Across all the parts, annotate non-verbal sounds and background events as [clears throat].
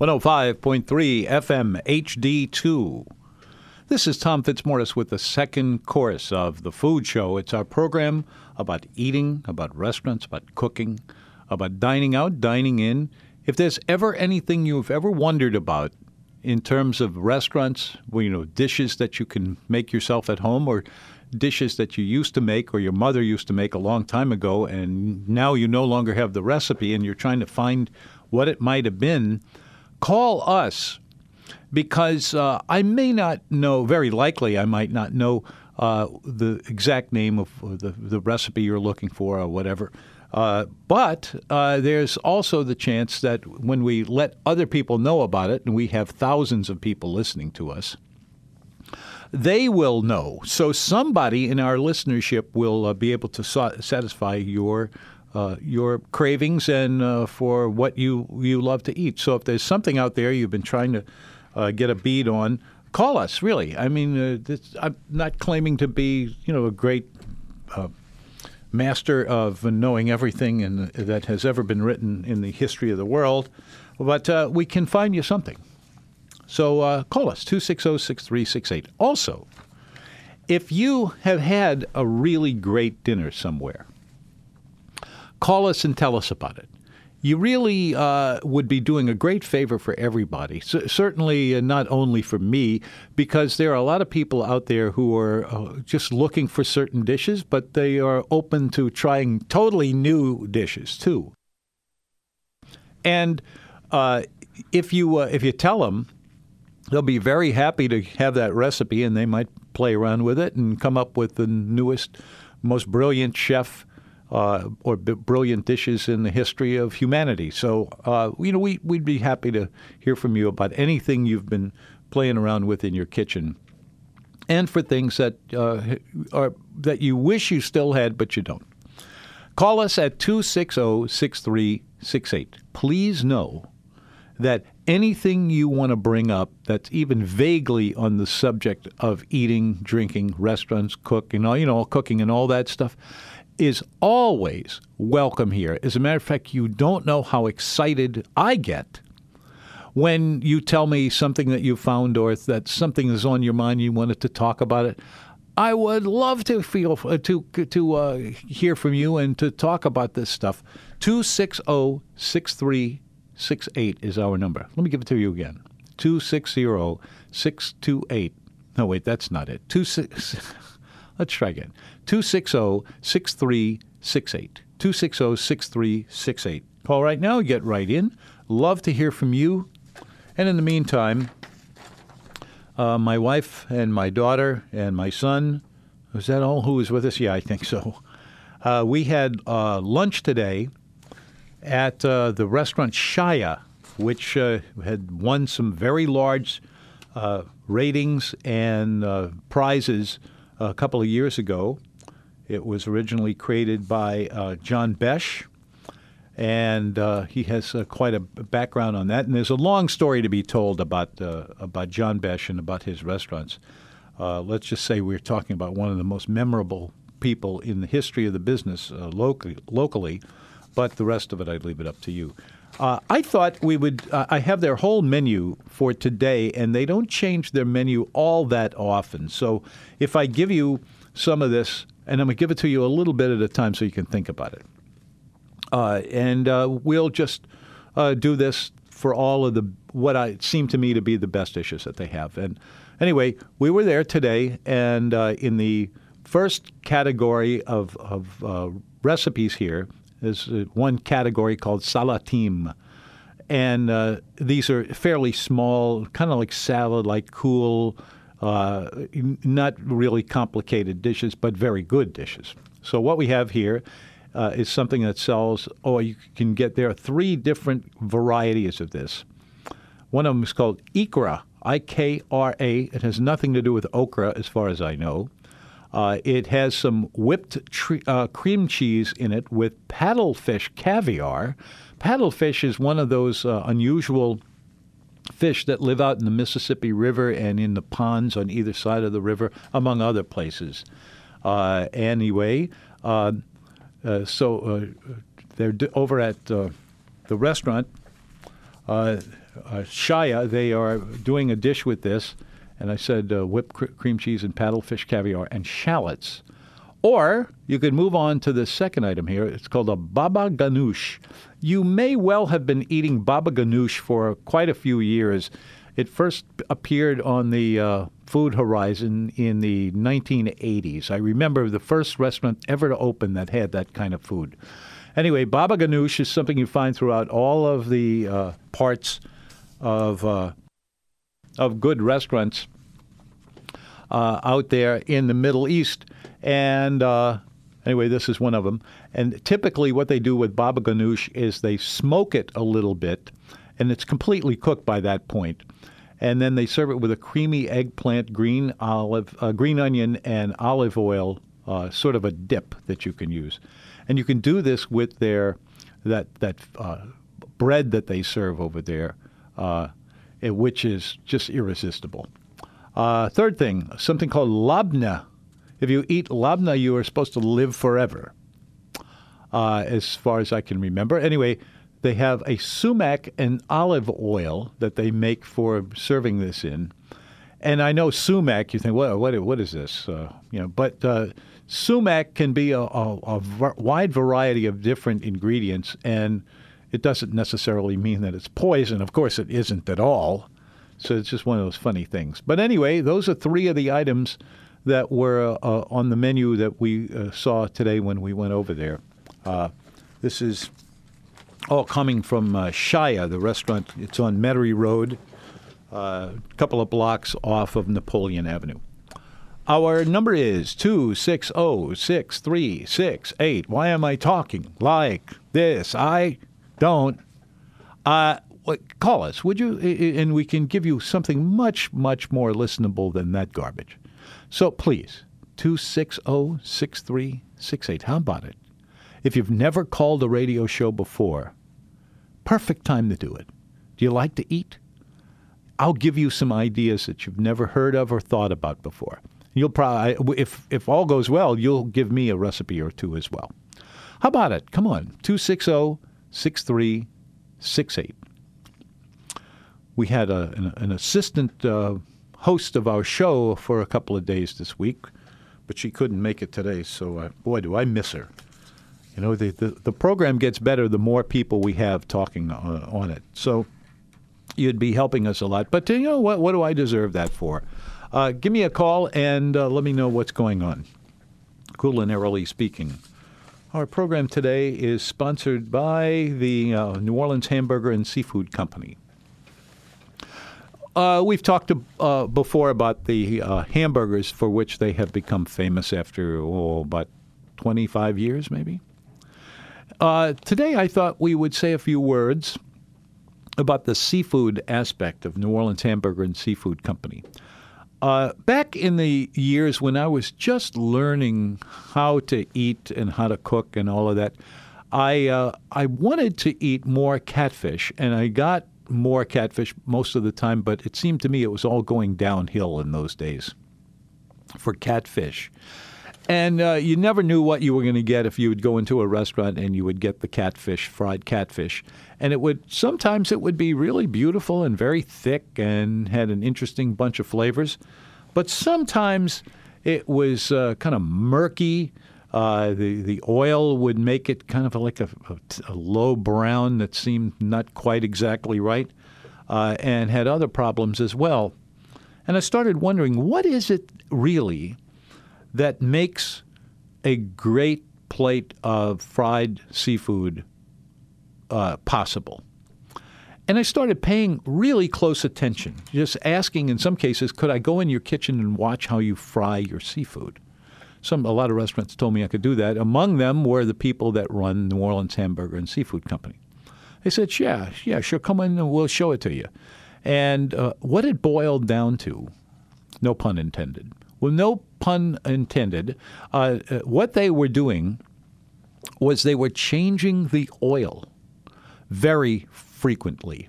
105.3 FM HD2. This is Tom Fitzmaurice with the second course of The Food Show. It's our program about eating, about restaurants, about cooking, about dining out, dining in. If there's ever anything you've ever wondered about in terms of restaurants, well, you know, dishes that you can make yourself at home or dishes that you used to make or your mother used to make a long time ago and now you no longer have the recipe and you're trying to find what it might have been, call us because uh, I may not know, very likely I might not know uh, the exact name of the, the recipe you're looking for or whatever. Uh, but uh, there's also the chance that when we let other people know about it, and we have thousands of people listening to us, they will know. So somebody in our listenership will uh, be able to sa- satisfy your uh, your cravings and uh, for what you you love to eat. So if there's something out there you've been trying to uh, get a bead on, call us. Really, I mean, uh, this, I'm not claiming to be you know a great uh, master of knowing everything in, that has ever been written in the history of the world, but we can find you something. So call us 260 6368. Also, if you have had a really great dinner somewhere, call us and tell us about it you really uh, would be doing a great favor for everybody. C- certainly, uh, not only for me, because there are a lot of people out there who are uh, just looking for certain dishes, but they are open to trying totally new dishes too. And uh, if you uh, if you tell them, they'll be very happy to have that recipe, and they might play around with it and come up with the newest, most brilliant chef uh, or b- brilliant dishes in the history of humanity. So, uh, you know, we, we'd be happy to hear from you about anything you've been playing around with in your kitchen, and for things that uh, are that you wish you still had but you don't. Call us at 260 6368. Please know that anything you want to bring up that's even vaguely on the subject of eating, drinking, restaurants, cooking, all you know, cooking and all that stuff is always welcome here. As a matter of fact, you don't know how excited I get when you tell me something that you found or that something is on your mind you wanted to talk about it. I would love to feel uh, to to uh, hear from you and to talk about this stuff. 260-6368 is our number. Let me give it to you again. 260-628. No, wait, that's not it. 26 [laughs] Let's try again. 260 6368. 260 6368. Call right now, get right in. Love to hear from you. And in the meantime, uh, my wife and my daughter and my son, was that all who was with us? Yeah, I think so. Uh, we had uh, lunch today at uh, the restaurant Shaya, which uh, had won some very large uh, ratings and prizes a couple of years ago. It was originally created by uh, John Besh, and uh, he has uh, quite a background on that. And there's a long story to be told about uh, about John Besh and about his restaurants. Uh, let's just say we're talking about one of the most memorable people in the history of the business uh, locally, locally, but the rest of it I'd leave it up to you. Uh, I thought we would. Uh, I have their whole menu for today, and they don't change their menu all that often. So if I give you some of this, and I'm going to give it to you a little bit at a time so you can think about it. Uh, and uh, we'll just uh, do this for all of the what I seem to me to be the best issues that they have. And anyway, we were there today, and uh, in the first category of, of recipes here, there's uh, one category called salatim. And uh, these are fairly small, kind of like salad, like cool, uh, not really complicated dishes, but very good dishes. So, what we have here uh, is something that sells, oh, you can get there are three different varieties of this. One of them is called Ikra, I K R A. It has nothing to do with okra, as far as I know. Uh, it has some whipped tre- uh, cream cheese in it with paddlefish caviar. Paddlefish is one of those uh, unusual fish that live out in the Mississippi River and in the ponds on either side of the river, among other places. Uh, anyway, uh, uh, so uh, they're d- over at uh, the restaurant, uh, Shaya. They are doing a dish with this, and I said whipped cr- cream cheese and paddlefish caviar and shallots. Or you could move on to the second item here. It's called a baba ganoush. You may well have been eating baba ganoush for quite a few years. It first appeared on the uh, food horizon in the 1980s. I remember the first restaurant ever to open that had that kind of food. Anyway, baba ganoush is something you find throughout all of the uh, parts of uh, of good restaurants uh, out there in the Middle East. And uh, anyway, this is one of them. And typically, what they do with baba ganoush is they smoke it a little bit, and it's completely cooked by that point. And then they serve it with a creamy eggplant, green olive, uh, green onion, and olive oil, uh, sort of a dip that you can use. And you can do this with their that that uh, bread that they serve over there, uh, which is just irresistible. Uh, third thing, something called labna. If you eat labna, you are supposed to live forever, uh, as far as I can remember. Anyway, they have a sumac and olive oil that they make for serving this in. And I know sumac, you think, well, what, what is this? Uh, you know, but uh, sumac can be a, a, a wide variety of different ingredients, and it doesn't necessarily mean that it's poison. Of course, it isn't at all. So it's just one of those funny things. But anyway, those are three of the items that were uh, on the menu that we uh, saw today when we went over there. Uh, this is all coming from uh, Shaya, the restaurant. It's on Metairie Road, a uh, couple of blocks off of Napoleon Avenue. Our number is 260 6368. Why am I talking like this? I don't. Uh, call us, would you? And we can give you something much, much more listenable than that garbage. So please, 260 6368. How about it? If you've never called a radio show before, perfect time to do it. Do you like to eat? I'll give you some ideas that you've never heard of or thought about before. You'll probably, if, if all goes well, you'll give me a recipe or two as well. How about it? Come on, 260 6368 we had a, an, an, assistant uh, host of our show for a couple of days this week, but she couldn't make it today. So, uh, boy, do I miss her. You know, the, the, the, program gets better the more people we have talking on, on, it. So, you'd be helping us a lot. But, you know, what, what do I deserve that for? Uh, give me a call and uh, let me know what's going on. Culinarily speaking. Our program today is sponsored by the uh, New Orleans Hamburger and Seafood Company. Uh, we've talked uh, before about the uh, hamburgers for which they have become famous after oh, about 25 years, maybe. Uh, today, I thought we would say a few words about the seafood aspect of New Orleans Hamburger and Seafood Company. Uh, back in the years when I was just learning how to eat and how to cook and all of that, I uh, I wanted to eat more catfish, and I got more catfish most of the time, but it seemed to me it was all going downhill in those days for catfish. And uh, you never knew what you were going to get if you would go into a restaurant and you would get the catfish, fried catfish. And it would sometimes it would be really beautiful and very thick and had an interesting bunch of flavors. But sometimes it was uh, kind of murky uh, the the oil would make it kind of like a, a, a low brown that seemed not quite exactly right, uh, and had other problems as well. And I started wondering, what is it really that makes a great plate of fried seafood uh, possible? And I started paying really close attention, just asking in some cases, could I go in your kitchen and watch how you fry your seafood? Some a lot of restaurants told me I could do that. Among them were the people that run New Orleans Hamburger and Seafood Company. They said, "Yeah, yeah, sure, come in and we'll show it to you." And uh, what it boiled down to, no pun intended. Well, no pun intended. Uh, uh, what they were doing was they were changing the oil very frequently.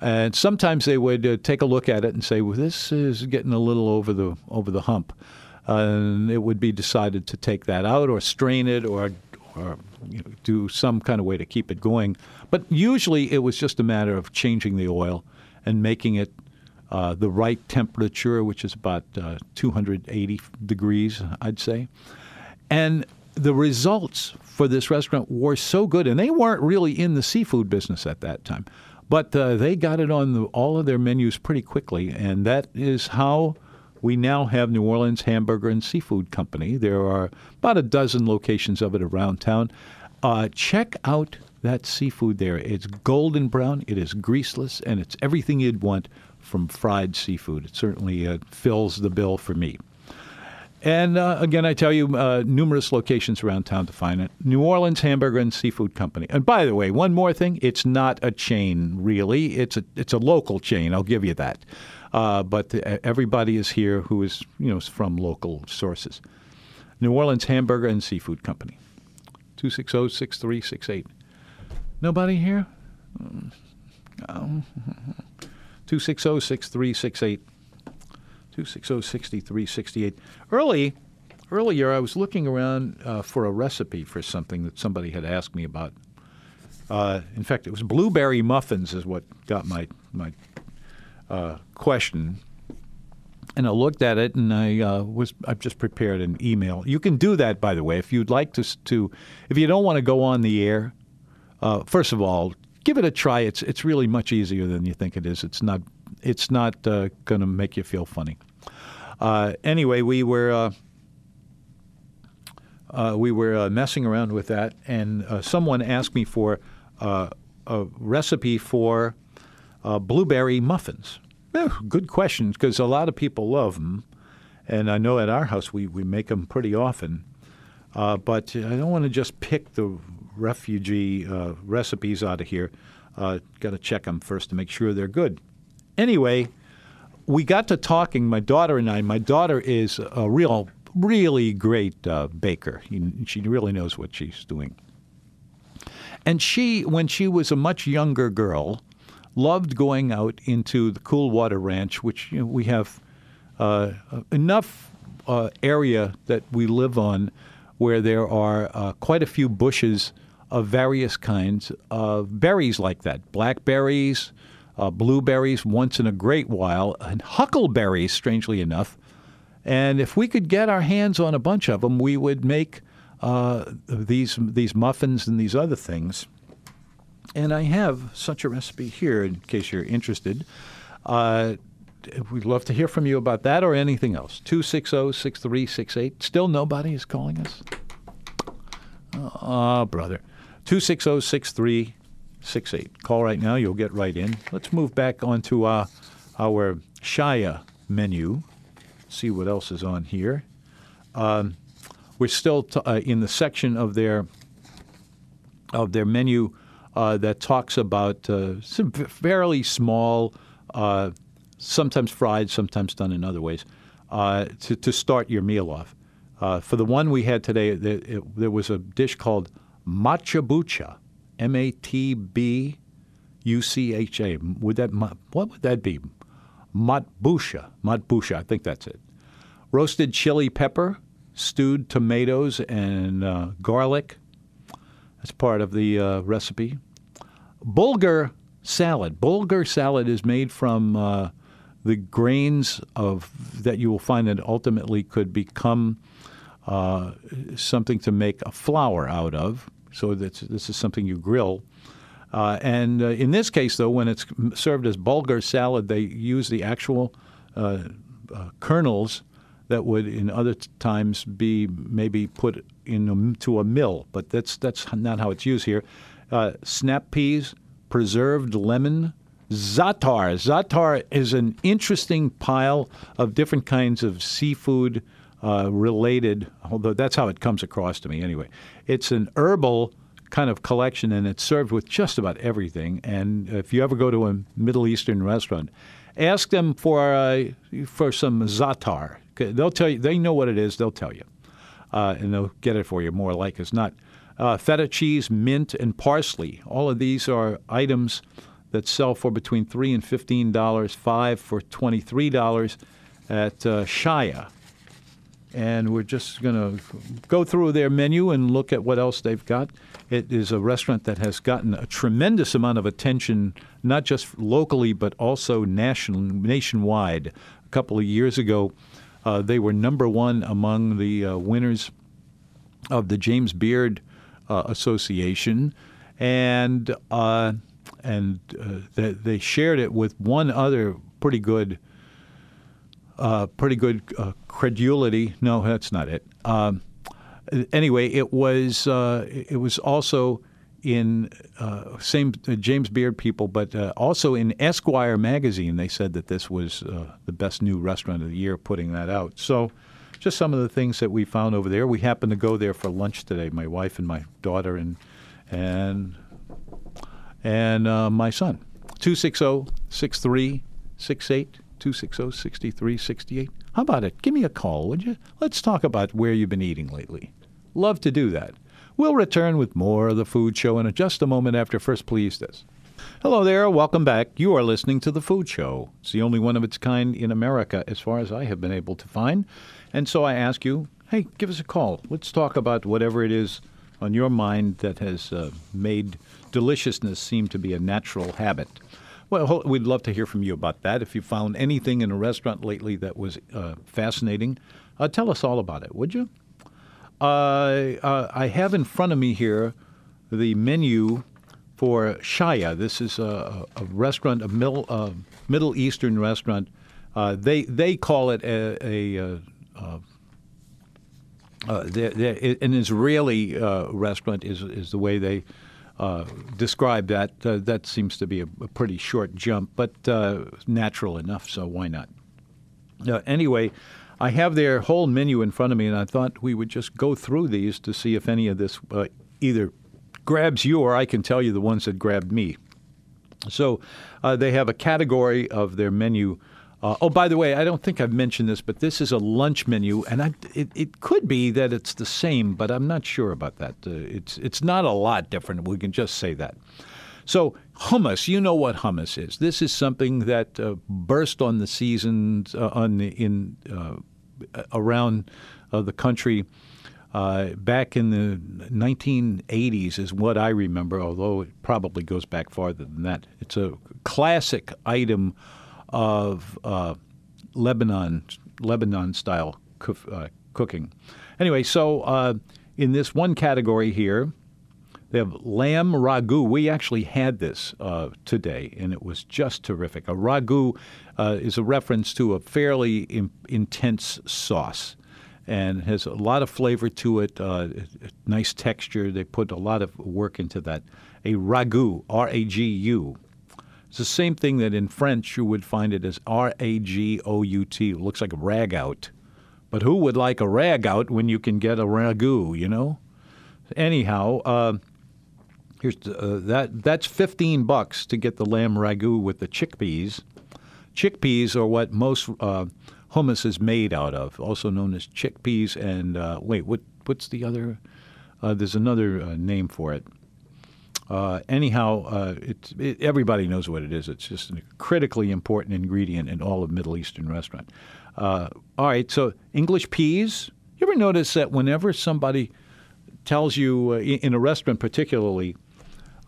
And sometimes they would uh, take a look at it and say, "Well, this is getting a little over the over the hump," and it would be decided to take that out or strain it or or you know, do some kind of way to keep it going. But usually, it was just a matter of changing the oil and making it uh, the right temperature, which is about uh, 280 degrees, I'd say. And the results for this restaurant were so good, and they weren't really in the seafood business at that time. But uh, they got it on the, all of their menus pretty quickly, and that is how we now have New Orleans Hamburger and Seafood Company. There are about a dozen locations of it around town. Uh, check out that seafood there. It's golden brown, it is greaseless, and it's everything you'd want from fried seafood. It certainly uh, fills the bill for me. And uh, again, I tell you, uh, numerous locations around town to find it. New Orleans Hamburger and Seafood Company. And by the way, one more thing: it's not a chain, really. It's a it's a local chain. I'll give you that. Uh, but everybody is here who is you know from local sources. New Orleans Hamburger and Seafood Company. 260-6368. Nobody here? No. 260-6368. 260-6368. Early, earlier, I was looking around uh, for a recipe for something that somebody had asked me about. Uh, in fact, it was blueberry muffins is what got my my uh, question. And I looked at it, and I uh, was I've just prepared an email. You can do that, by the way, if you'd like to. to if you don't want to go on the air, uh, first of all, give it a try. It's it's really much easier than you think it is. It's not it's not uh, going to make you feel funny. Uh, anyway, we were uh, uh we were uh, messing around with that, and someone asked me for a recipe for blueberry muffins. Good question, because a lot of people love them, and I know at our house we, we make them pretty often. Uh, but I don't want to just pick the refugee uh, recipes out of here. Uh, got to check them first to make sure they're good anyway, we got to talking, my daughter and I. My daughter is a real, really great uh, baker. She really knows what she's doing. And she, when she was a much younger girl, loved going out into the Cool Water Ranch, which you know, we have uh, enough uh, area that we live on where there are uh, quite a few bushes of various kinds of berries like that blackberries, uh, blueberries once in a great while, and huckleberries, strangely enough. And if we could get our hands on a bunch of them, we would make uh, these these muffins and these other things. And I have such a recipe here, in case you're interested. Uh, we'd love to hear from you about that or anything else. 260 6368. Still nobody is calling us? Oh, brother. 260 6368. Call right now. You'll get right in. Let's move back onto uh, our Shaya menu. See what else is on here. Um, we're still t- uh, in the section of their of their menu uh, that talks about uh, some fairly small, uh, sometimes fried, sometimes done in other ways, uh, to, to start your meal off. for the one we had today, there, it, there was a dish called matchabucha M A T B U C H A. Would that what would that be? Matbusha. Matbusha. I think that's it. Roasted chili pepper, stewed tomatoes, and uh, garlic. That's part of the uh, recipe. Bulgur salad. Bulgur salad is made from uh, the grains of that you will find that ultimately could become uh, something to make a flour out of. So this is something you grill. Uh, and uh, in this case, though, when it's served as bulgur salad, they use the actual uh, uh kernels that would, in other times, be maybe put into a mill. But that's that's not how it's used here. Uh, snap peas, preserved lemon, zatar. Za'atar is an interesting pile of different kinds of seafood uh, related, although that's how it comes across to me anyway. It's an herbal kind of collection, and it's served with just about everything. And if you ever go to a Middle Eastern restaurant, ask them for uh, for some zatar. They'll tell you. They know what it is. They'll tell you, uh, and they'll get it for you more like as not. Uh, feta cheese, mint, and parsley. All of these are items that sell for between three and fifteen dollars. Five for twenty-three dollars at uh, Shaya and we're just going to go through their menu and look at what else they've got. It is a restaurant that has gotten a tremendous amount of attention, not just locally but also national, nationwide. A couple of years ago, uh, they were number one among the uh, winners of the James Beard uh, Association, and uh, and uh, they, they shared it with one other pretty good uh, pretty good credulity. No, that's not it. Um, anyway, it was it was also in uh, same uh, James Beard people, but uh, also in Esquire magazine. They said that this was the best new restaurant of the year, putting that out. So. Just some of the things that we found over there. We happened to go there for lunch today. My wife and my daughter and and and my son. 260 6368 260 6368. How about it? Give me a call, would you? Let's talk about where you've been eating lately. Love to do that. We'll return with more of the Food Show in just a moment after First Please This. Hello there, welcome back. You are listening to The Food Show. It's the only one of its kind in America, as far as I have been able to find. And so I ask you, hey, give us a call. Let's talk about whatever it is on your mind that has uh, made deliciousness seem to be a natural habit. Well, we'd love to hear from you about that. If you found anything in a restaurant lately that was uh, fascinating, uh, tell us all about it, would you? Uh, uh I have in front of me here the menu for Shaya. This is a, a restaurant, a middle, uh, Middle Eastern restaurant. Uh, they they call it a, a, a uh, they're, they're, an Israeli uh, restaurant is is the way they uh, describe that. Uh, that seems to be a, pretty short jump, but uh, natural enough, so why not? Uh, anyway, I have their whole menu in front of me, and I thought we would just go through these to see if any of this uh, either grabs you or I can tell you the ones that grabbed me. So they have a category of their menu uh, oh, by the way, I don't think I've mentioned this, but this is a lunch menu, and I, it, it could be that it's the same, but I'm not sure about that. Uh, it's it's not a lot different. We can just say that. So hummus, you know what hummus is. This is something that uh, burst on the seasons uh, on the, in uh, around uh, the country. back in the 1980s is what I remember, although it probably goes back farther than that. It's a classic item of uh, Lebanon Lebanon style co- uh, cooking. Anyway, so uh, in this one category here, they have lamb ragu. We actually had this uh, today, and it was just terrific. A ragu uh, is a reference to a fairly in- intense sauce and has a lot of flavor to it, uh, nice texture. They put a lot of work into that. A ragu, R A G U. It's the same thing that in French you would find it as R A G O U T. It looks like a ragout. But who would like a ragout when you can get a ragu, you know? Anyhow, uh, here's uh, that that's 15 bucks to get the lamb ragu with the chickpeas. Chickpeas are what most uh, hummus is made out of, also known as chickpeas and uh, wait, what what's the other uh, there's another uh, name for it. Uh, anyhow, uh, it, everybody knows what it is. It's just a critically important ingredient in all of Middle Eastern restaurant. All right, so English peas. You ever notice that whenever somebody tells you uh, in a restaurant, particularly,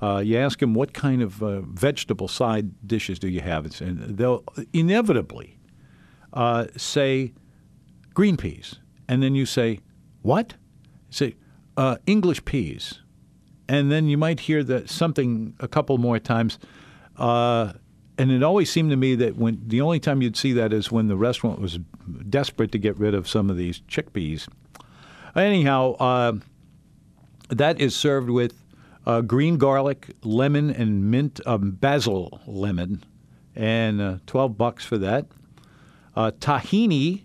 uh, you ask them what kind of uh, vegetable side dishes do you have, and they'll inevitably say green peas, and then you say what? say English peas and then you might hear that something a couple more times. Uh, and it always seemed to me that when the only time you'd see that is when the restaurant was desperate to get rid of some of these chickpeas. Anyhow, uh, that is served with uh, green garlic, lemon, and mint um, basil lemon, and uh, twelve bucks for that. Uh, tahini,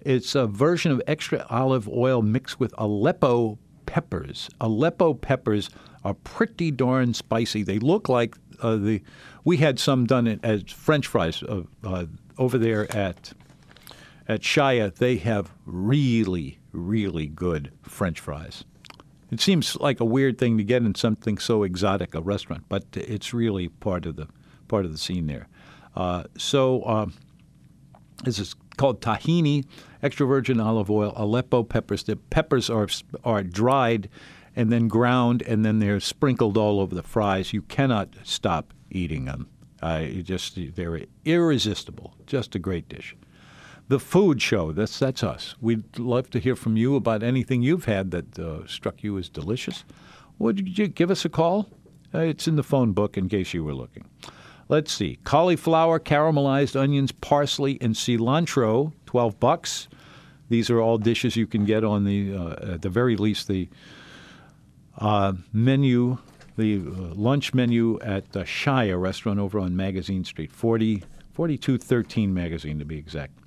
it's a version of extra olive oil mixed with Aleppo peppers. Aleppo peppers are pretty darn spicy. They look like uh, the. We had some done as French fries uh, uh, over there at at Shaya. They have really, really good French fries. It seems like a weird thing to get in something so exotic, a restaurant, but it's really part of the part of the scene there. Uh, so uh, this is called tahini, extra virgin olive oil, Aleppo peppers. The peppers are are dried and then ground, and then they're sprinkled all over the fries. You cannot stop eating them. Uh, just they're irresistible. Just a great dish. The food show. That's that's us. We'd love to hear from you about anything you've had that uh, struck you as delicious. Would you give us a call? Uh, it's in the phone book in case you were looking. Let's see. Cauliflower, caramelized onions, parsley, and cilantro, 12 bucks. These are all dishes you can get on the, uh, at the very least, the uh, menu, the uh, lunch menu at the Shaya restaurant over on Magazine Street, 40, 4213 Magazine to be exact.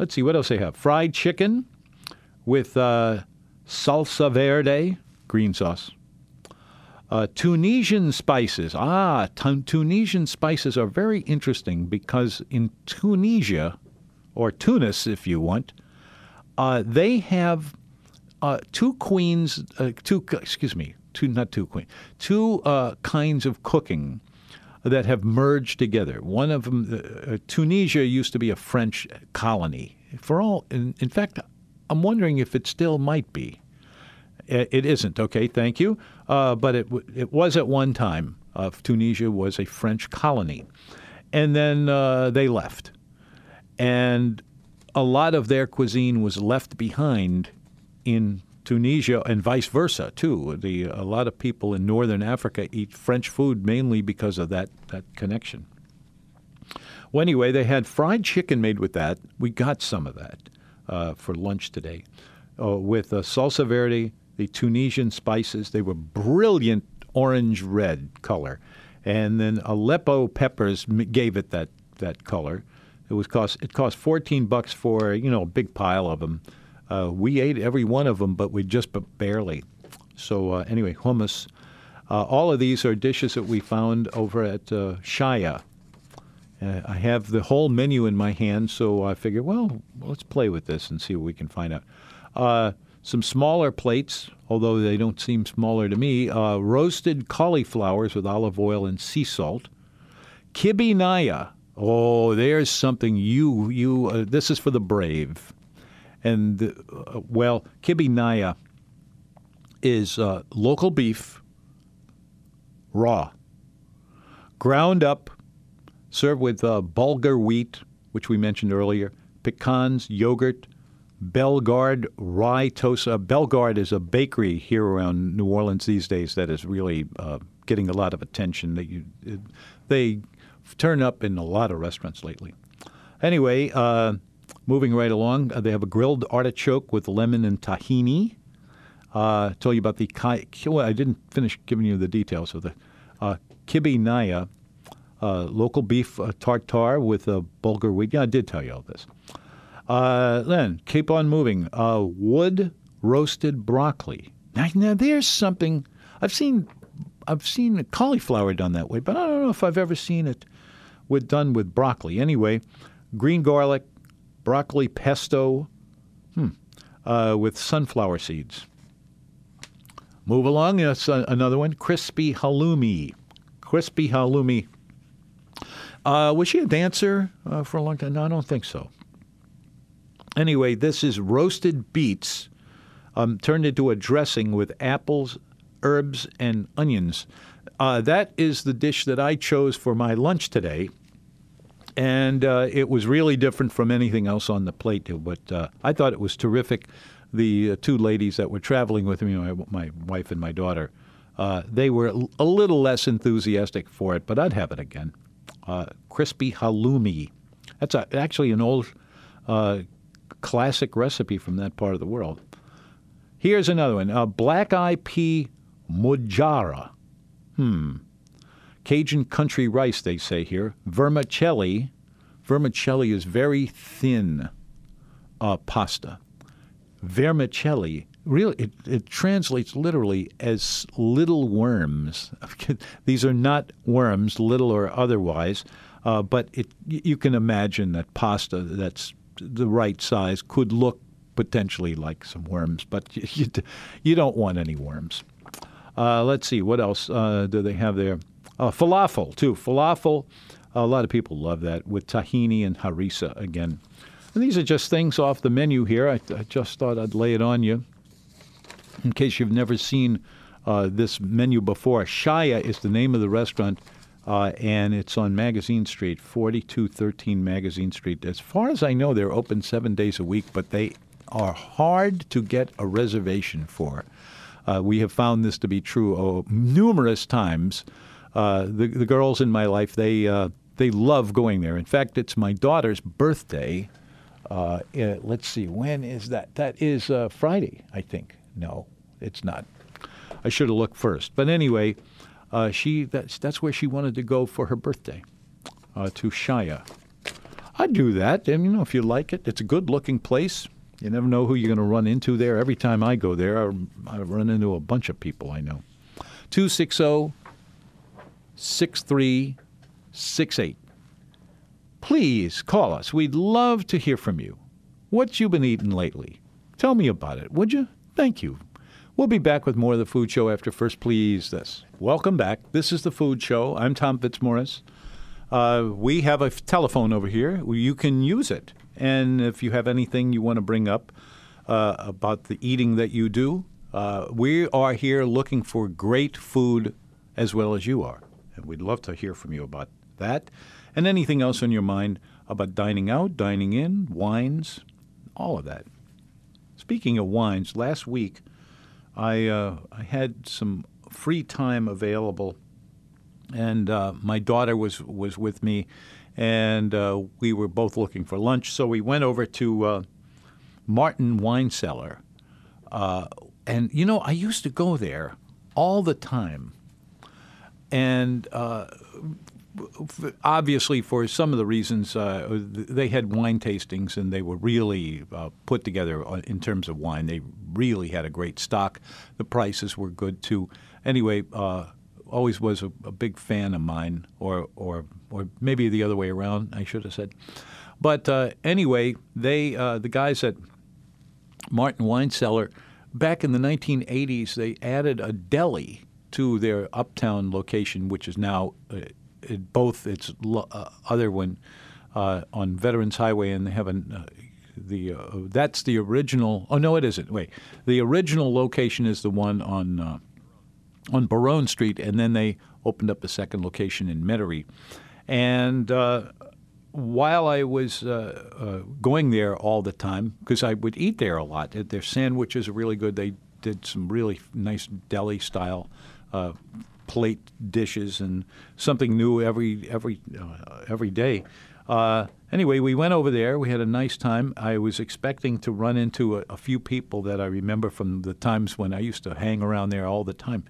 Let's see, what else they have? Fried chicken with uh, salsa verde, green sauce. Uh, Tunisian spices. Ah, t- Tunisian spices are very interesting because in Tunisia, or Tunis if you want, uh, they have uh, two queens, uh, two, excuse me, two, not two queens, two uh, kinds of cooking that have merged together. One of them, uh, Tunisia used to be a French colony. For all, in, in fact, I'm wondering if it still might be. It isn't. Okay, thank you. Uh, but it it was at one time. Uh, Tunisia was a French colony, and then uh, they left, and a lot of their cuisine was left behind in Tunisia and vice versa too. The a lot of people in northern Africa eat French food mainly because of that that connection. Well, anyway, they had fried chicken made with that. We got some of that uh, for lunch today, uh, with salsa verde, the Tunisian spices. They were brilliant orange red color, and then Aleppo peppers gave it that that color. It was cost it cost 14 bucks for you know a big pile of them. Uh, we ate every one of them, but we just but barely. So uh, anyway, hummus. Uh, all of these are dishes that we found over at uh. Uh, I have the whole menu in my hand, so I figured, well, let's play with this and see what we can find out. Uh, some smaller plates, although they don't seem smaller to me. roasted cauliflowers with olive oil and sea salt. Kibbeh Naya. Oh, there's something you you. this is for the brave and uh, well, kibbeh is uh, local beef, raw, ground up, served with uh, bulgur wheat, which we mentioned earlier, pecans, yogurt, Bellegarde rye toast. Uh, Bellegarde is a bakery here around New Orleans these days that is really uh, getting a lot of attention. That you, they turn up in a lot of restaurants lately. Anyway, uh, Moving right along, uh, they have a grilled artichoke with lemon and tahini. Uh, you about the kai. Well, I didn't finish giving you the details of the uh, naya, uh, local beef uh, tartare with uh, bulgur wheat. Yeah, I did tell you all this. Uh, then keep on moving. Uh, wood roasted broccoli. Now, now there's something I've seen. I've seen cauliflower done that way, but I don't know if I've ever seen it with done with broccoli. Anyway, green garlic, broccoli pesto hmm, uh, with sunflower seeds. Move along. That's another one. Crispy halloumi. Crispy halloumi. Uh, was she a dancer uh, for a long time? No, I don't think so. Anyway, this is roasted beets um, turned into a dressing with apples, herbs, and onions. Uh, that is the dish that I chose for my lunch today and uh, it was really different from anything else on the plate. But uh, I thought it was terrific. The uh, two ladies that were traveling with me, my, my wife and my daughter, uh, they were a little less enthusiastic for it, but I'd have it again. Uh, crispy halloumi. That's a, actually an old uh, classic recipe from that part of the world. Here's another one: black eye pea mujara. Hmm. Cajun country rice, they say here. Vermicelli. Vermicelli is very thin uh, pasta. Vermicelli really it, it translates literally as little worms. [laughs] These are not worms, little or otherwise, uh, but it, you can imagine that pasta that's the right size could look potentially like some worms, but [laughs] you, you don't want any worms. Uh, let's see, what else uh, do they have there? Uh, falafel, too. Falafel, a lot of people love that with tahini and harissa again. And these are just things off the menu here. I, I just thought I'd lay it on you in case you've never seen uh, this menu before. Shaya is the name of the restaurant, uh, and it's on Magazine Street, 4213 Magazine Street. As far as I know, they're open seven days a week, but they are hard to get a reservation for. Uh, we have found this to be true oh, numerous times. Uh, the, the girls in my life, they, uh, they love going there. In fact, it's my daughter's birthday. Uh, let's see, when is that? That is Friday, I think. No, it's not. I should have looked first. But anyway, uh, she that's that's where she wanted to go for her birthday, uh, to Shaya. I'd do that. And you know, if you like it, it's a good-looking place. You never know who you're going to run into there. Every time I go there, I, I run into a bunch of people I know. 260 6368. Please call us. We'd love to hear from you. What you been eating lately? Tell me about it, would you? Thank you. We'll be back with more of the Food Show after first please this. Welcome back. This is the Food Show. I'm Tom Fitzmaurice. Uh, we have a f- telephone over here. You can use it. And if you have anything you want to bring up uh, about the eating that you do, uh, we are here looking for great food as well as you are. And we'd love to hear from you about that and anything else on your mind about dining out, dining in, wines, all of that. Speaking of wines, last week I uh, I had some free time available, and uh, my daughter was was with me, and uh, we were both looking for lunch. So we went over to uh, Martin Wine Cellar, uh, and you know I used to go there all the time, and uh, obviously, for some of the reasons, uh, they had wine tastings and they were really uh, put together in terms of wine. They really had a great stock. The prices were good too. Anyway, uh, always was a, a, big fan of mine, or or or maybe the other way around. I should have said. But uh, anyway, they uh, the guys at Martin Wine Cellar back in the 1980s they added a deli to their uptown location, which is now uh, it, both its uh, other one uh, on Veterans Highway, and they have an, uh, the uh, that's the original. Oh no, it isn't. Wait, the original location is the one on uh, on Baronne Street, and then they opened up a second location in Metairie. And while I was going there all the time, because I would eat there a lot, their sandwiches are really good. They did some really nice deli style uh, plate dishes and something new every every uh, every day. Uh, anyway, we went over there. We had a nice time. I was expecting to run into a, a, few people that I remember from the times when I used to hang around there all the time,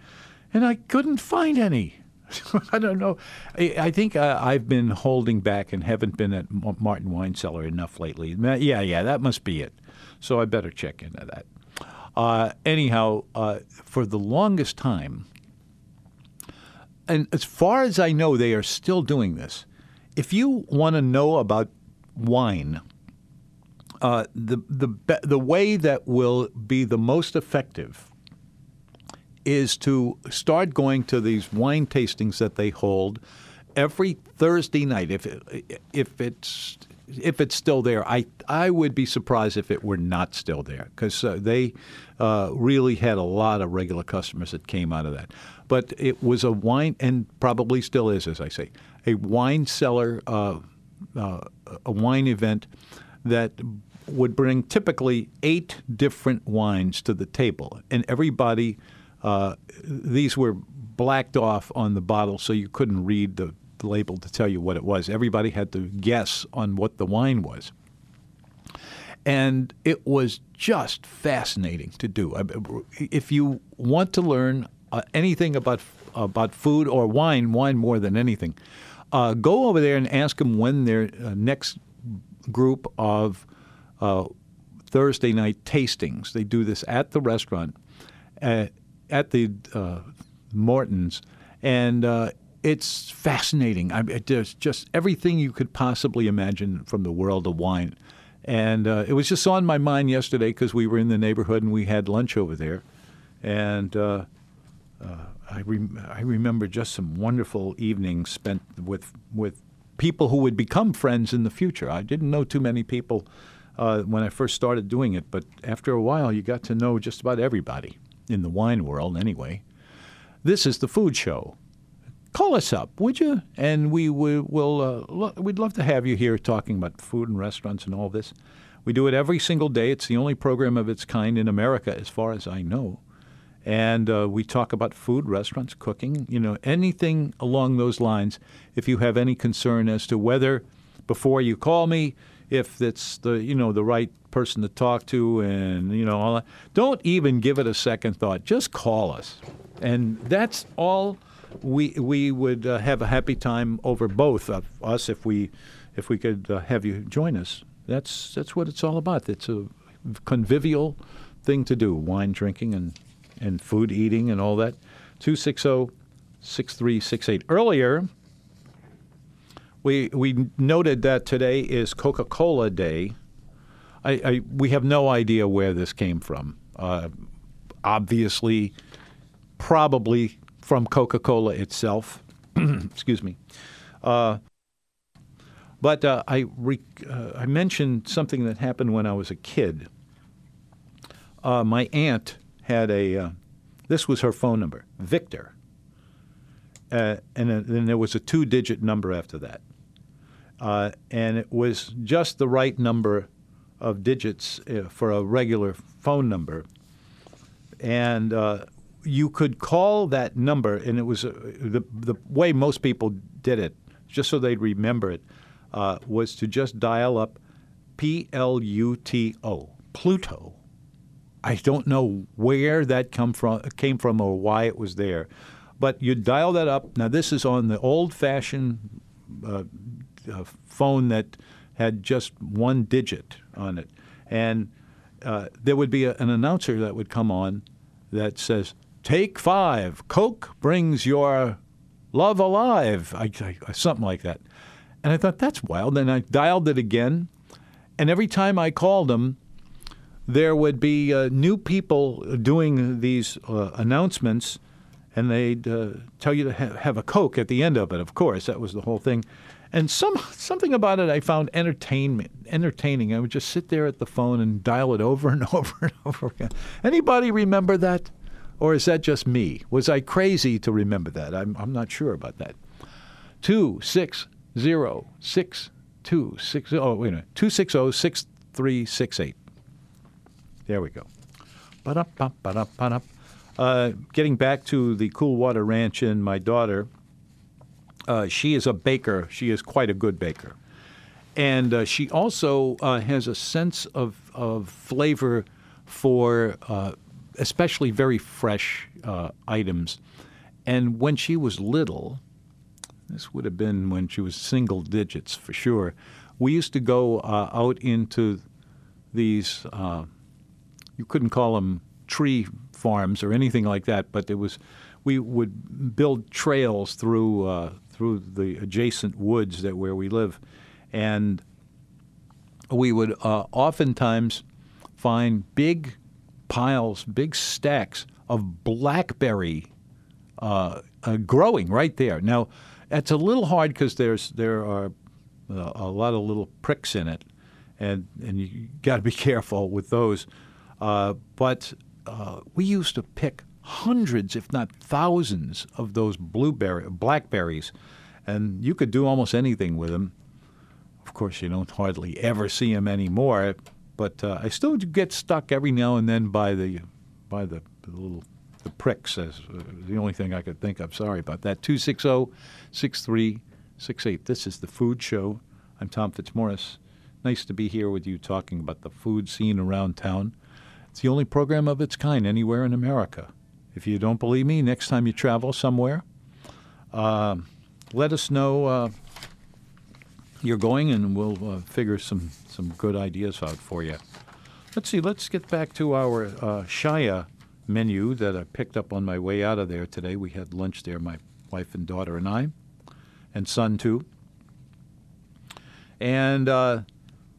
and I couldn't find any. [laughs] I don't know. I, I think uh, I've been holding back and haven't been at Martin Wine Cellar enough lately. Yeah, yeah, that must be it. So I better check into that. Uh, anyhow, uh, for the longest time, and as far as I know, they are still doing this. If you want to know about wine, uh, the the the way that will be the most effective is to start going to these wine tastings that they hold every Thursday night. If if it's if it's still there, I I would be surprised if it were not still there because uh, they uh, really had a lot of regular customers that came out of that. But it was a wine, and probably still is, as I say, a wine cellar, uh, uh a wine event that would bring typically eight different wines to the table, and everybody. Uh, these were blacked off on the bottle, so you couldn't read the label to tell you what it was. Everybody had to guess on what the wine was. And it was just fascinating to do. If you want to learn uh, anything about about food or wine, wine more than anything, uh, go over there and ask them when their uh, next group of uh, Thursday night tastings. They do this at the restaurant, uh, at the Morton's, and it's fascinating. I mean, there's just everything you could possibly imagine from the world of wine. And uh, it was just on my mind yesterday because we were in the neighborhood and we had lunch over there. And uh, uh, I, rem- I remember just some wonderful evenings spent with, with people who would become friends in the future. I didn't know too many people uh, when I first started doing it, but after a while, you got to know just about everybody in the wine world, anyway. This is the Food Show call us up, would you? And we. We'll, uh, lo- we'd love to have you here talking about food and restaurants and all this. We do it every single day. It's the only program of its kind in America, as far as I know. And uh, we talk about food, restaurants, cooking, you know, anything along those lines. If you have any concern as to whether, before you call me, if it's the you know the right person to talk to, and you know all that, don't even give it a second thought. Just call us, and that's all we we would uh, have a happy time over both of us if we if we could uh, have you join us. That's that's what it's all about. It's a convivial thing to do: wine drinking and and food eating and all that. 260-6368. Earlier, we we noted that today is Coca-Cola Day. I, I we have no idea where this came from. Uh, obviously, probably from Coca Cola itself. [clears throat] Excuse me. Uh, but uh, I, re- uh, I mentioned something that happened when I was a kid. Uh, my aunt had a, uh, this was her phone number, Victor. Uh, and then there was a two digit number after that. and it was just the right number of digits for a regular phone number. And you could call that number, and it was uh, the the way most people did it, just so they'd remember it, uh, was to just dial up P L U T O, Pluto. I don't know where that come from, came from or why it was there, but you dial that up. Now this is on the old-fashioned uh, uh, phone that had just one digit on it, and uh, there would be a, an announcer that would come on that says Take five. Coke brings your love alive. I, I, something like that. And I thought, that's wild. And I dialed it again. And every time I called them, there would be uh, new people doing these uh, announcements, and they'd uh, tell you to ha- have a Coke at the end of it, of course. That was the whole thing. And some something about it I found entertainment entertaining. I would just sit there at the phone and dial it over and [laughs] over and over again. Anybody remember that? Or is that just me? Was I crazy to remember that? I'm, I'm not sure about that. Two six zero six two six oh wait a minute two six zero six three six eight. There we go. Uh, getting back to the Coolwater Ranch and my daughter, uh, she is a baker. She is quite a good baker. And uh, she also uh, has a sense of, of flavor for uh, especially very fresh uh, items. And when she was little, this would have been when she was single digits for sure, we used to go out into these, you couldn't call them tree farms or anything like that, but it was, we would build trails through, uh, through the adjacent woods that where we live. And we would uh, oftentimes find big piles, big stacks of blackberry uh, uh, growing right there. Now, it's a little hard because there's there are uh, a lot of little pricks in it, and and you got to be [laughs] careful with those. Uh, but uh, we used to pick hundreds, if not thousands, of those blueberry blackberries, and you could do almost anything with them. Of course, you don't hardly ever see them anymore but uh, I still get stuck every now and then by the by the, the little the pricks as uh, the only thing I could think of. Sorry about that. 260-6368. This is the Food Show. I'm Tom Fitzmorris. Nice to be here with you talking about the food scene around town. It's the only program of its kind anywhere in America. If you don't believe me, next time you travel somewhere, uh, let us know uh, you're going, and we'll uh, figure some some good ideas out for you. Let's see. Let's get back to our uh, Shaya menu that I picked up on my way out of there today. We had lunch there, my wife and daughter and I, and son too. And uh,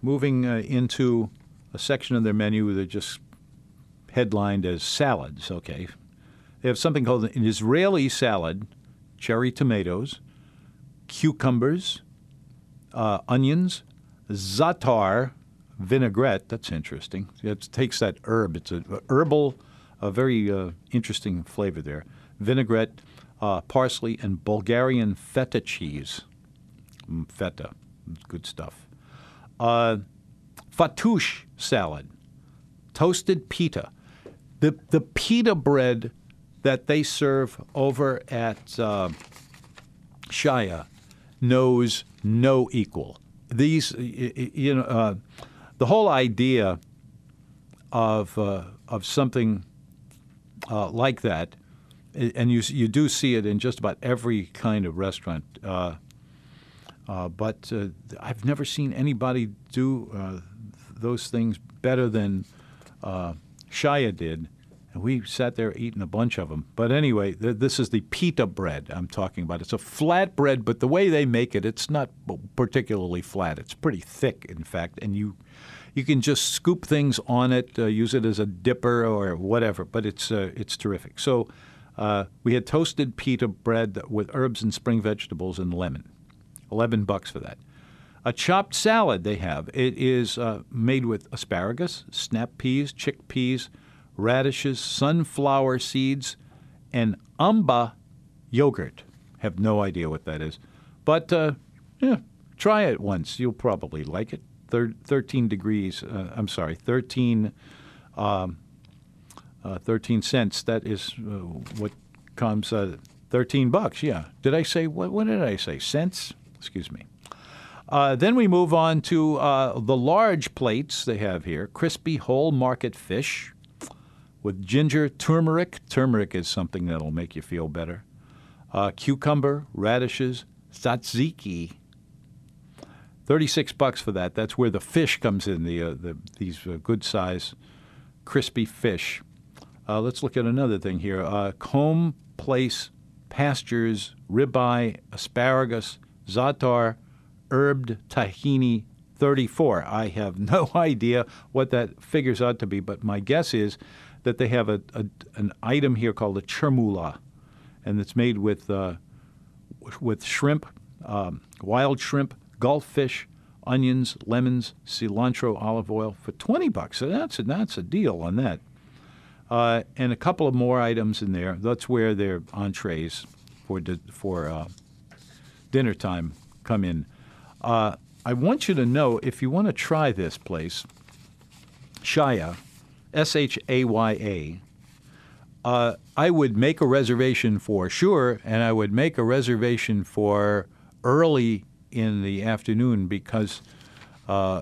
moving uh, into a section of their menu that just headlined as salads. Okay, they have something called an Israeli salad, cherry tomatoes, cucumbers, uh, onions, za'atar vinaigrette. That's interesting. It takes that herb. It's a, a herbal, a very uh, interesting flavor there. Vinaigrette, uh, parsley, and Bulgarian feta cheese. Mm, feta, good stuff. Uh, fattoush salad, toasted pita. The the pita bread that they serve over at uh, Shaya knows no equal. These, you know, uh, the whole idea of uh, of something uh, like that, and you you do see it in just about every kind of restaurant. Uh, uh, but uh, I've never seen anybody do those things better than Shaya did. And we sat there eating a bunch of them. But anyway, th- this is the pita bread I'm talking about. It's a flat bread, but the way they make it, it's not particularly flat. It's pretty thick, in fact, and you you can just scoop things on it, uh, use it as a dipper or whatever. But it's uh, it's terrific. So uh, we had toasted pita bread with herbs and spring vegetables and lemon. Eleven bucks for that. A chopped salad they have. It is uh, made with asparagus, snap peas, chickpeas radishes, sunflower seeds, and amba yogurt. Have no idea what that is. But uh, yeah, try it once. You'll probably like it. Thir- 13 degrees, uh, I'm sorry, 13, um, uh, 13 cents. That is uh, what comes, uh, 13 bucks, yeah. Did I say, what, what did I say? Cents? Excuse me. Uh, then we move on to uh, the large plates they have here crispy whole market fish, with ginger, turmeric. Turmeric is something that'll make you feel better. Uh, cucumber, radishes, tzatziki. Thirty-six bucks for that. That's where the fish comes in. The, uh, the these uh, good size, crispy fish. Uh, let's look at another thing here. Combe Place pastures, ribeye, asparagus, za'atar, herbed tahini. 34. I have [laughs] no idea what that figures out to be, but my guess is that they have a, a an item here called a chermoula, and it's made with uh, with shrimp, um, wild shrimp, Gulf fish, onions, lemons, cilantro, olive oil for twenty bucks. So that's a, that's a deal on that. Uh, and a couple of more items in there. That's where their entrees for for uh, dinner time come in. Uh, I want you to know if you want to try this place, Shaya, S H A Y A, uh, I would make a reservation for sure, and I would make a reservation for early in the afternoon because uh,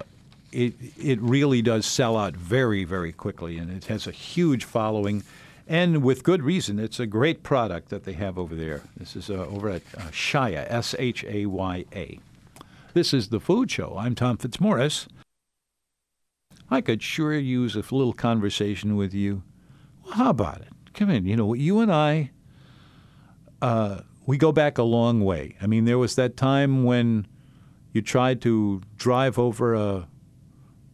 it it really does sell out very very quickly, and it has a huge following, and with good reason. It's a great product that they have over there. This is uh, over at uh, Shaya, S H A Y A. This is the Food Show. I'm Tom Fitzmorris. I could sure use a little conversation with you. Well, how about it? Come in. You know, you and I, uh, we go back a long way. I mean, there was that time when you tried to drive over a,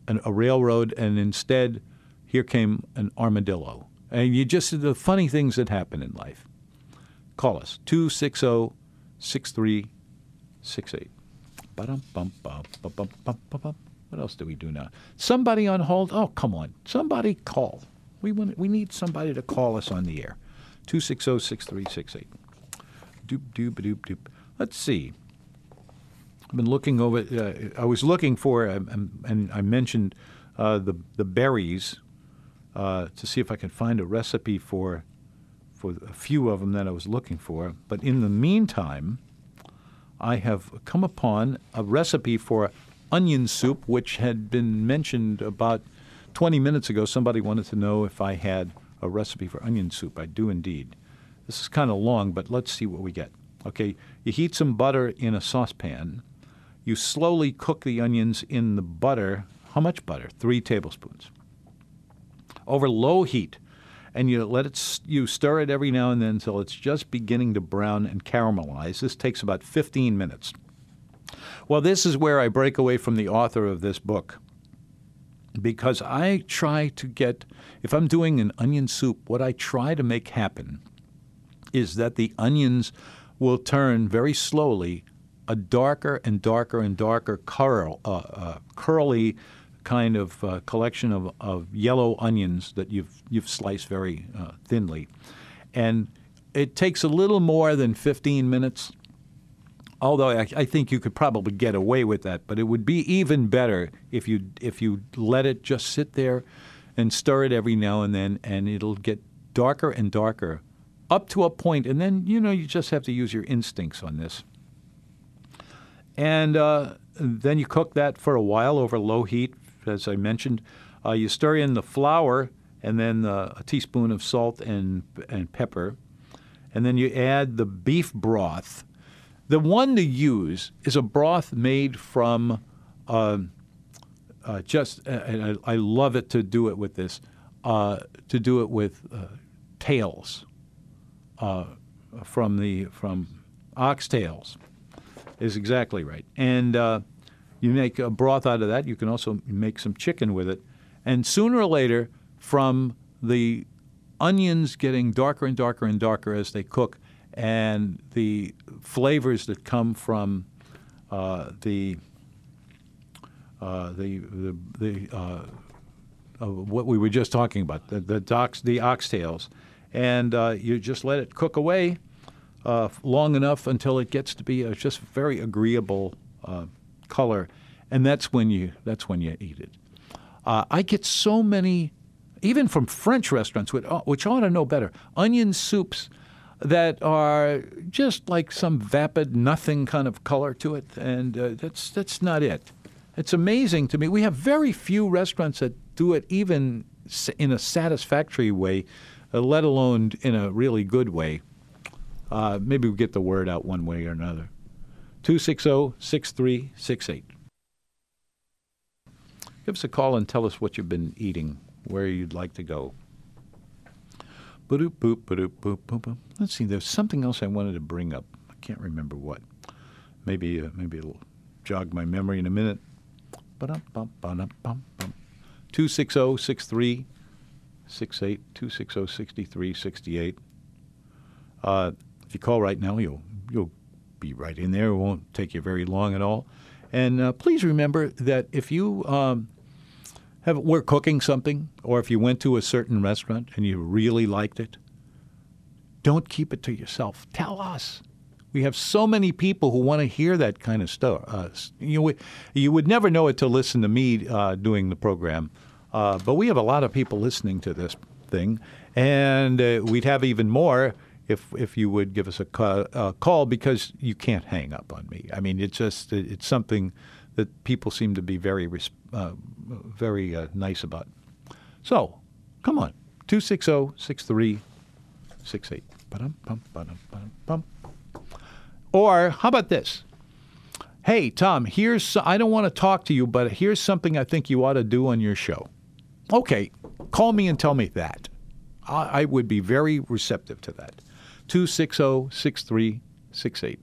an, a railroad, and instead, here came an armadillo. And you just, the funny things that happen in life. Call us, 260 6368. What else do we do now? Somebody on hold? Oh, come on. Somebody call. We, want, we need somebody to call us on the air. 260 6368. Doop, doop, doop, doop. Let's see. I've been looking over. Uh, I was looking for, um, and I mentioned uh, the the berries uh, to see if I could find a recipe for for a few of them that I was looking for. But in the meantime, I have come upon a recipe for onion soup, which had been mentioned about 20 minutes ago. Somebody wanted to know if I had a recipe for onion soup. I do indeed. This is kind of long, but let's see what we get. Okay, you heat some butter in a saucepan. You slowly cook the onions in the butter. How much butter? Three tablespoons. over low heat, and you let it you stir it every now and then until it's just beginning to brown and caramelize. This takes about 15 minutes. Well, this is where I break away from the author of this book because I try to get, if I'm doing an onion soup, what I try to make happen is that the onions will turn very slowly a darker and darker and darker curl, uh, uh, curly kind of uh, collection of, of yellow onions that you've you've sliced very uh, thinly, and it takes a little more than 15 minutes. Although I, I think you could probably get away with that, but it would be even better if you if you let it just sit there and stir it every now and then, and it'll get darker and darker up to a point, and then you know you just have to use your instincts on this. And uh, then you cook that for a while over low heat, as I mentioned. Uh, you stir in the flour and then uh, a teaspoon of salt and and pepper, and then you add the beef broth. The one to use is a broth made from uh, uh, just, and I, I love it to do it with this, uh, to do it with uh, tails uh, from the from oxtails is exactly right. And you make a broth out of that. You can also make some chicken with it. And sooner or later, from the onions getting darker and darker and darker as they cook, and the flavors that come from uh, the uh, the the, the uh, uh, what we were just talking about the the, dox, the oxtails, and uh, you just let it cook away uh, long enough until it gets to be a just very agreeable uh, color, and that's when you that's when you eat it. Uh, I get so many, even from French restaurants, which, which ought to know better, onion soups that are just like some vapid nothing kind of color to it, and uh, that's that's not it. It's amazing to me. We have very few restaurants that do it even in a satisfactory way, uh, let alone in a really good way. Uh, maybe we'll get the word out one way or another. 260 6368. Give us a call and tell us what you've been eating, where you'd like to go. Boop, ba-doop, boop, boop, boop. Let's see, there's something else I wanted to bring up. I can't remember what. Maybe, uh, maybe it'll jog my memory in a minute. 260 6368. 260 6368. Uh, if you call right now, you'll you'll be right in there. It won't take you very long at all. And uh, please remember that if you um, have were cooking something, or if you went to a certain restaurant and you really liked it, don't keep it to yourself. Tell us. We have so many people who want to hear that kind of stuff. Uh, you, you would never know it to listen to me uh, doing the program, uh, but we have a lot of people listening to this thing, and uh, we'd have even more if if you would give us a call, call because you can't hang up on me. I mean, it's just it's something that people seem to be very uh, very uh, nice about. So, come on, 260-6368. Or how about this? Hey, Tom, here's I don't want to talk to you, but here's something I think you ought to do on your show. Okay, call me and tell me that. I, I would be very receptive to that. 260 6368.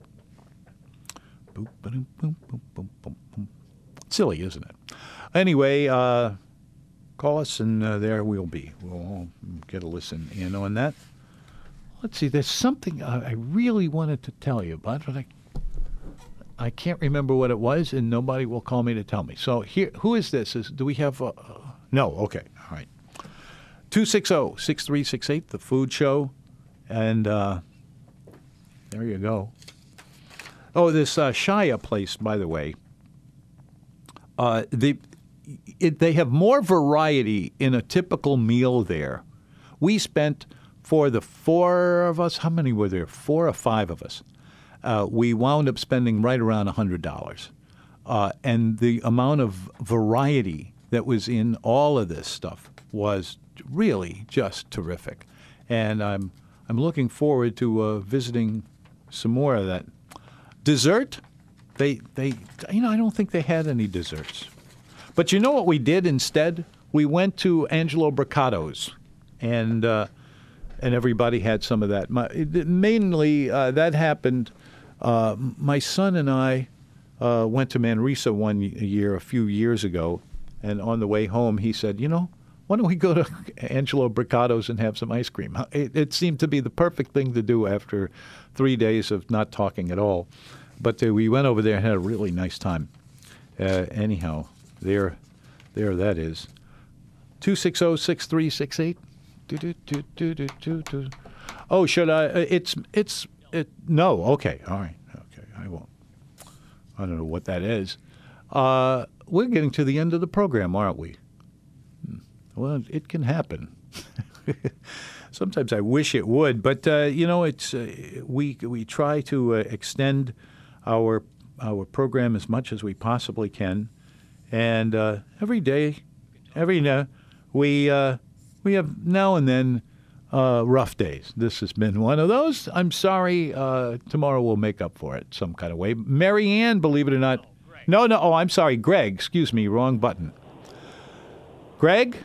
Silly, isn't it? Anyway, uh, call us and uh, there we'll be. We'll get a listen in on that. Let's see, there's something I really wanted to tell you about, but I, I can't remember what it was, and nobody will call me to tell me. So here, who is this? Is do we have? A, uh, no, okay, all right. 260-6368, the food show, and uh, there you go. Oh, this uh, Shaya place, by the way. Uh, the it, they have more variety in a typical meal there. We spent for the four of us. How many were there? Four or five of us. Uh, we wound up spending right around hundred dollars, uh, and the amount of variety that was in all of this stuff was really just terrific. And I'm I'm looking forward to uh, visiting some more of that. Dessert, they they you know I don't think they had any desserts. But you know what we did instead? We went to Angelo Brocato's, and uh, and everybody had some of that. My, mainly, uh, that happened. Uh, my son and I uh, went to Manresa one year, a few years ago, and on the way home, he said, "You know, why don't we go to [laughs] Angelo Brocato's and have some ice cream?" It, it seemed to be the perfect thing to do after three days of not talking at all. But uh, we went over there and had a really nice time. Uh, anyhow, there, there that is. 260-6368. Oh, should I? Uh, it's it's it. No, okay, all right, okay. I won't. I don't know what that is. Uh, we're getting to the end of the program, aren't we? Well, it can happen. [laughs] Sometimes I wish it would, but uh, you know, it's uh, we we try to uh, extend our our program as much as we possibly can, and uh, every day, every now, we uh, we have now and then uh, rough days. This has been one of those. I'm sorry. Uh, tomorrow we'll make up for it some kind of way. Mary Ann, believe it or not. No, no. Oh, I'm sorry, Greg. Excuse me. Wrong button. Greg.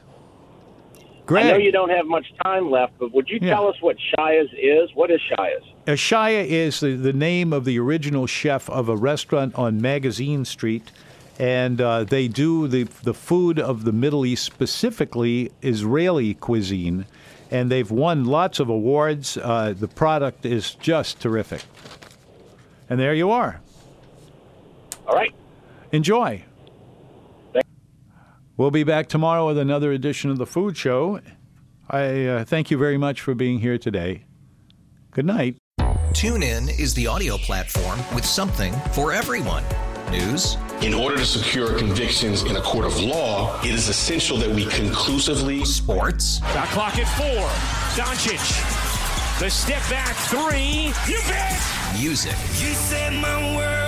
Greg. I know you don't have much time left, but would you Yeah. tell us what Shia's is? What is Shia's? Ashaya is the, the name of the original chef of a restaurant on Magazine Street, and uh, they do the the food of the Middle East, specifically Israeli cuisine, and they've won lots of awards. Uh, the product is just terrific, and there you are. All right. Enjoy. Thank- We'll be back tomorrow with another edition of the Food Show. I uh, thank you very much for being here today. Good night. TuneIn is the audio platform with something for everyone. News, In order to secure convictions in a court of law, it is essential that we conclusively sports, Shot clock at four. Doncic. The step back three. You bet. music, You set my world